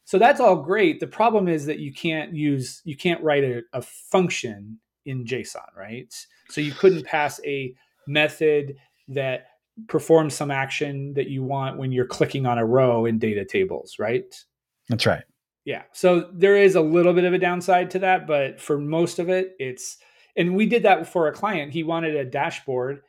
So that's all great. The problem is that you can't use you can't write a, a function in json right? So you couldn't pass a method that performs some action that you want when you're clicking on a row in data tables right? That's right yeah. So there is a little bit of a downside to that, but for most of it, it's and we did that for a client. He wanted a dashboard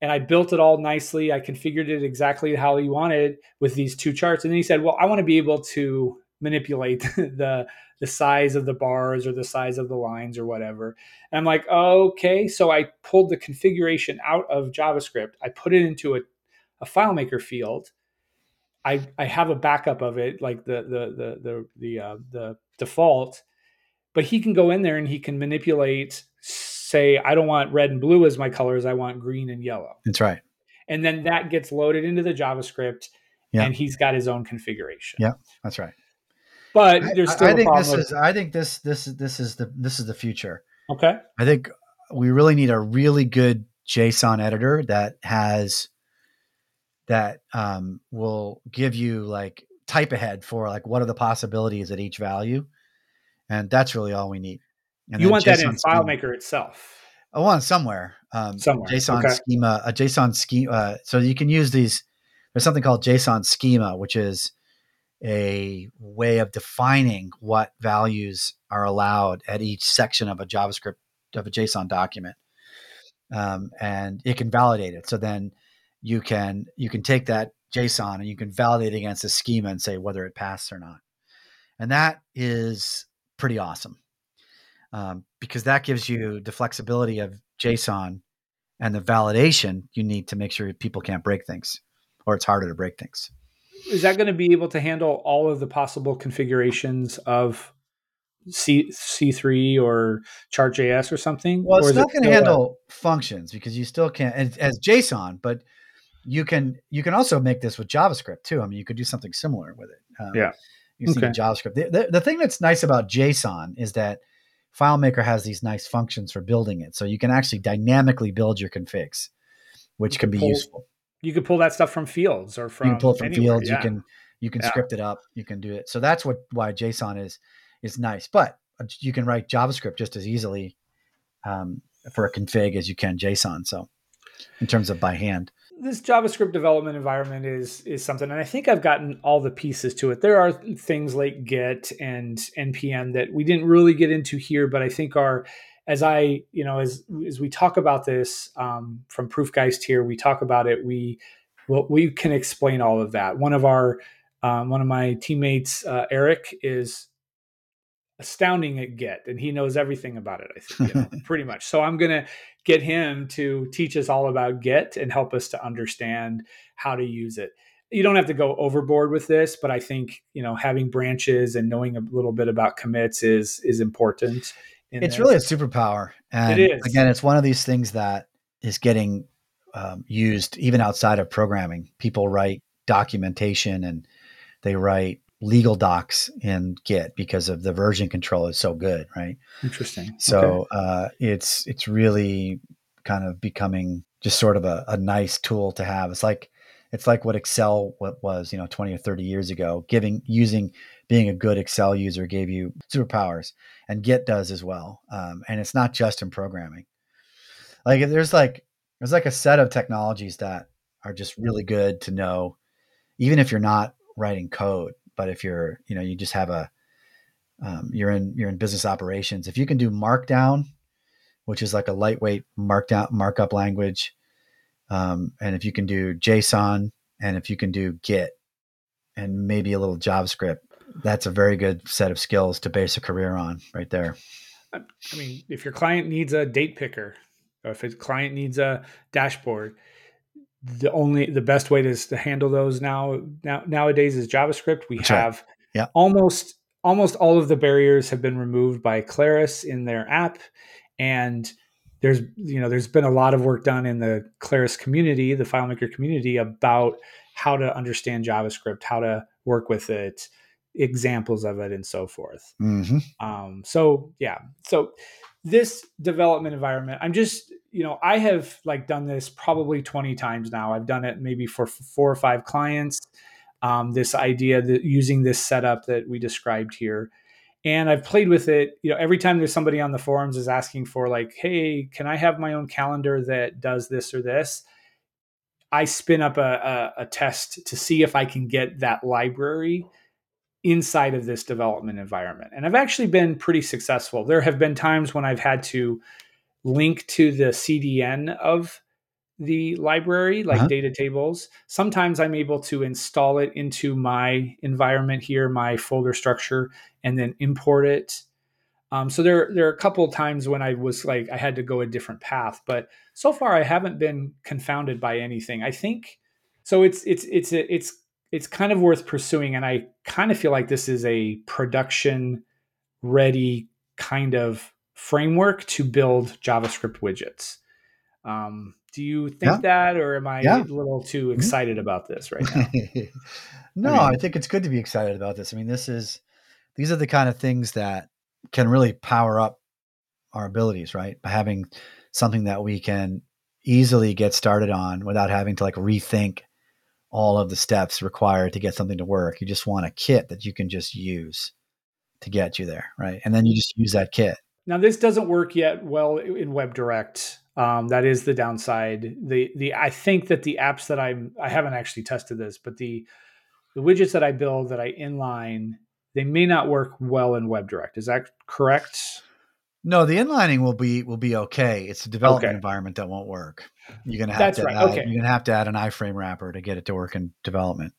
and I built it all nicely. I configured it exactly how he wanted with these two charts. And then he said, Well, I want to be able to manipulate the the size of the bars or the size of the lines or whatever. And I'm like, okay. So I pulled the configuration out of JavaScript. I put it into a, a FileMaker field I I have a backup of it, like the the the the the uh, the default, but he can go in there and he can manipulate. Say, I don't want red and blue as my colors. I want green and yellow. That's right. And then that gets loaded into the JavaScript, Yeah. and he's got his own configuration. Yeah. That's right. But I, there's I- still I a think this is. I think this this this is the this is the future. okay. I think we really need a really good JSON editor that has that um, will give you like type ahead for like what are the possibilities at each value, and that's really all we need. And you want that in JSON schema. FileMaker itself. I want somewhere. Um, Somewhere, JSON okay. schema, a JSON schema. Uh, so you can use these. There's something called JSON schema, which is a way of defining what values are allowed at each section of a JavaScript of a JSON document, um, and it can validate it. So then you can you can take that JSON and you can validate against a schema and say whether it passed or not, and that is pretty awesome um, because that gives you the flexibility of JSON and the validation you need to make sure people can't break things or it's harder to break things. Is that going to be able to handle all of the possible configurations of C C3 or Chart.js or something? Well, it's it not going to still a- handle functions because you still can't as JSON, but you can you can also make this with JavaScript too. I mean, you could do something similar with it. Um, Yeah. You see Okay. JavaScript. The, the, the thing that's nice about JSON is that FileMaker has these nice functions for building it, so you can actually dynamically build your configs, which You can can be useful. you could pull that stuff from fields or from you can pull from anywhere, fields yeah. you can you can Yeah. script it up you can do it so that's what why json is is nice but uh, you can write javascript just as easily um, for a config as you can json so in terms of by hand this JavaScript development environment is is something, and I think I've gotten all the pieces to it. There are things like Git and npm that we didn't really get into here, but I think are as I you know as as we talk about this um, from Proofgeist here, we talk about it. We well, we can explain all of that. One of our um, one of my teammates, uh, Eric, is astounding at Git, and he knows everything about it. I think, you know, pretty much. So I'm gonna get him to teach us all about Git and help us to understand how to use it. You don't have to go overboard with this, but I think you know having branches and knowing a little bit about commits is is important. it's really a superpower and It is. again it's one of these things that is getting um, used even outside of programming people write documentation and they write legal docs in git because of the version control is so good right interesting. Okay. So uh, it's it's really kind of becoming just sort of a, a nice tool to have. It's like it's like what Excel what was you know twenty or thirty years ago. Giving using being a good Excel user gave you superpowers, and Git does as well. Um, and it's not just in programming. Like there's like there's like a set of technologies that are just really good to know, even if you're not writing code. But if you're you know you just have a um, you're in you're in business operations if you can do markdown which is like a lightweight markdown markup language um, and if you can do json and if you can do git and maybe a little javascript that's a very good set of skills to base a career on right there. I mean, if your client needs a date picker, or if a client needs a dashboard, the only the best way to, to handle those now, now nowadays is JavaScript. We That's right. have Yeah. almost almost all of the barriers have been removed by Claris in their app, and there's you know there's been a lot of work done in the Claris community, the FileMaker community, about how to understand JavaScript, how to work with it, examples of it, and so forth. hmm Um, so yeah, so this development environment, I'm just, you know, I have like done this probably 20 times now. I've done it maybe for four or five clients. Um, this idea that using this setup that we described here. And I've played with it, you know, every time there's somebody on the forums is asking for like, hey, can I have my own calendar that does this or this? I spin up a, a, a test to see if I can get that library inside of this development environment. And I've actually been pretty successful. There have been times when I've had to link to the CDN of the library, like Uh-huh. data tables. Sometimes I'm able to install it into my environment here, my folder structure, and then import it. Um, so there, there are a couple of times when I was like, I had to go a different path, but so far I haven't been confounded by anything. I think so. It's it's it's it's it's kind of worth pursuing. And I kind of feel like this is a production ready kind of framework to build JavaScript widgets. Um, do you think Yeah. that, or am I Yeah. a little too Mhm. excited about this right now? no, I I, think it's good to be excited about this. I mean, this is these are the kind of things that can really power up our abilities, right? By having something that we can easily get started on without having to like rethink all of the steps required to get something to work. You just want a kit that you can just use to get you there, right? And then you just use that kit. Now this doesn't work yet well in WebDirect. Um, that is the downside. The the I think that the apps that I'm I haven't actually tested this, but the the widgets that I build that I inline they may not work well in WebDirect. Is that correct? No, the inlining will be will be okay. It's the development Okay. environment that won't work. You're gonna have That's to right, add, okay. you're gonna have to add an iframe wrapper to get it to work in development.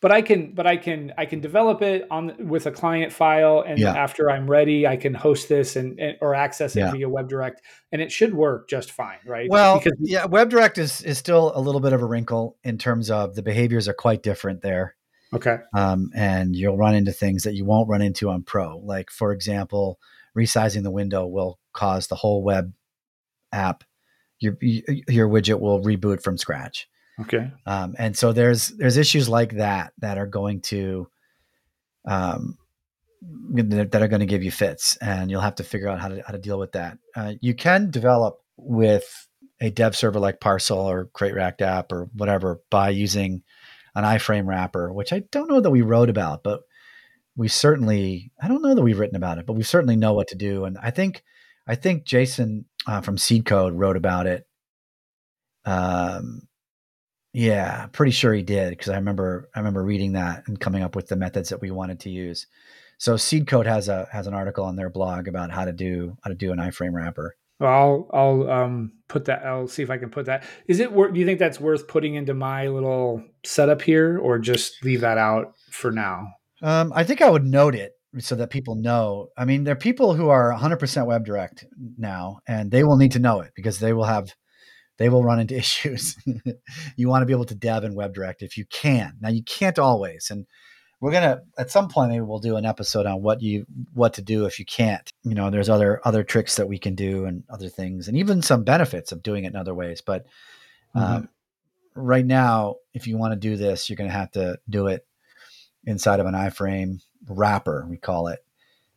But I can but I can I can develop it on with a client file, and Yeah. after I'm ready, I can host this and, and or access it Yeah. via WebDirect, and it should work just fine, right? Well, because yeah, WebDirect is is still a little bit of a wrinkle in terms of the behaviors are quite different there, okay, um, and you'll run into things that you won't run into on Pro. Like for example, resizing the window will cause the whole web app your your widget will reboot from scratch. Okay, Um, and so there's there's issues like that that are going to um, that are going to give you fits, and you'll have to figure out how to how to deal with that. Uh, you can develop with a dev server like Parcel or Create React App or whatever by using an iframe wrapper, which I don't know that we wrote about, but we certainly I don't know that we've written about it, but we certainly know what to do. And I think I think Jason uh, from SeedCode wrote about it. Um, yeah, pretty sure he did because I remember I remember reading that and coming up with the methods that we wanted to use. So SeedCode has a has an article on their blog about how to do how to do an iframe wrapper. Well, I'll I'll um, put that. I'll see if I can put that. Is it? wor- Do you think that's worth putting into my little setup here, or just leave that out for now? Um, I think I would note it so that people know. I mean, there are people who are 100% WebDirect now, and they will need to know it because they will have they will run into issues. you want to be able to dev in WebDirect if you can. Now you can't always, and we're gonna at some point maybe we'll do an episode on what you what to do if you can't. You know, there's other other tricks that we can do and other things, and even some benefits of doing it in other ways. But um, right now, if you want to do this, you're going to have to do it inside of an iframe wrapper, we call it,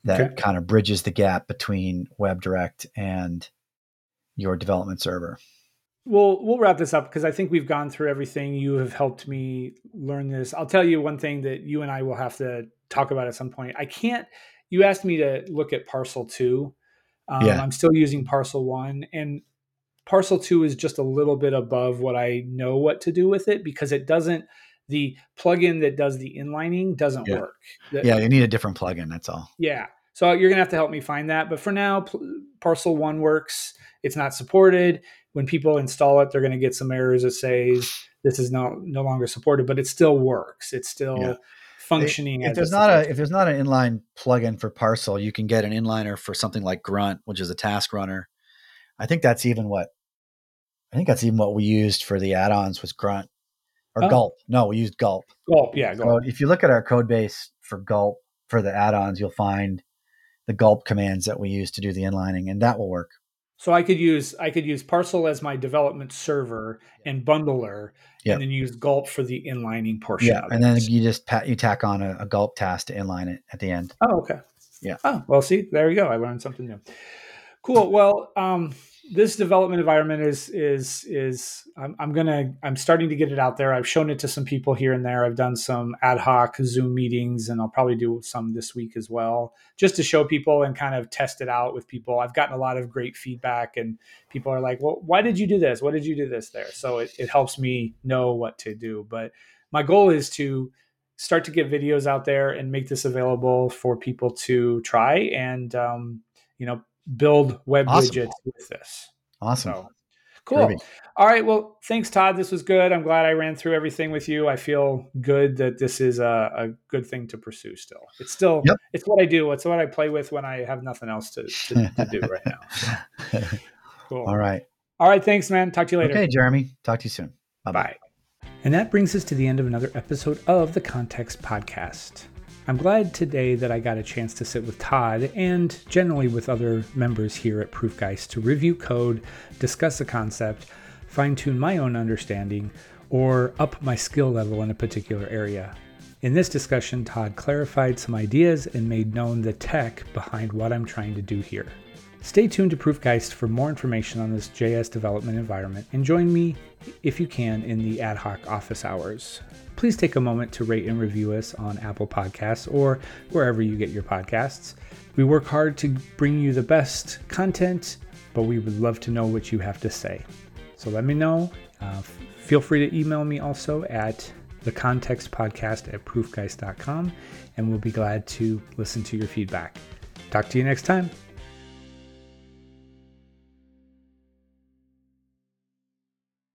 that Okay. kind of bridges the gap between WebDirect and your development server. We'll we'll wrap this up because I think we've gone through everything. You have helped me learn this. I'll tell you one thing that you and I will have to talk about at some point. I can't. You asked me to look at Parcel Two. Um, Yeah. I'm still using Parcel One, and Parcel Two is just a little bit above what I know what to do with it because it doesn't. The plugin that does the inlining doesn't Yeah. work. The- Yeah, you need a different plugin. That's all. yeah. So you're gonna have to help me find that. But for now, P- Parcel One works. It's not supported. When people install it, they're gonna get some errors that says this is no no longer supported, but it still works. It's still Yeah. functioning. If there's not a if there's not an inline plugin for Parcel, you can get an inliner for something like Grunt, which is a task runner. I think that's even what I think that's even what we used for the add-ons was Grunt or Oh. Gulp. No, we used Gulp. Gulp, yeah, So Gulp. if you look at our code base for Gulp for the add-ons, you'll find the Gulp commands that we use to do the inlining, and that will work. So I could use I could use Parcel as my development server and bundler, Yeah. and then use Gulp for the inlining portion. Yeah, and then you just pat, you tack on a, a Gulp task to inline it at the end. Oh, okay. Yeah. Oh, well, see, there you go. I learned something new. Cool. Well, um, this development environment is is is I'm, I'm gonna I'm starting to get it out there. I've shown it to some people here and there. I've done some ad hoc Zoom meetings, and I'll probably do some this week as well, just to show people and kind of test it out with people. I've gotten a lot of great feedback, and people are like, "Well, why did you do this? What did you do this there?" So it, it helps me know what to do. But my goal is to start to get videos out there and make this available for people to try and um, you know build web Awesome. widgets with this. Awesome. So cool. All right. Well, thanks, Todd. This was good. I'm glad I ran through everything with you. I feel good that this is a, a good thing to pursue. Still, it's still Yep. it's what I do. It's what I play with when I have nothing else to, to, to do right now. So, cool. All right. All right. Thanks, man. Talk to you later. Okay, Jeremy. Talk to you soon. Bye-bye. Bye. And that brings us to the end of another episode of the Context Podcast. I'm glad today that I got a chance to sit with Todd and generally with other members here at Proofgeist to review code, discuss a concept, fine tune my own understanding, or up my skill level in a particular area. In this discussion, Todd clarified some ideas and made known the tech behind what I'm trying to do here. Stay tuned to Proofgeist for more information on this JS development environment and join me, if you can, in the ad hoc office hours. Please take a moment to rate and review us on Apple Podcasts or wherever you get your podcasts. We work hard to bring you the best content, but we would love to know what you have to say. So let me know. Uh, feel free to email me also at the context podcast at proofgeist.com, and we'll be glad to listen to your feedback. Talk to you next time.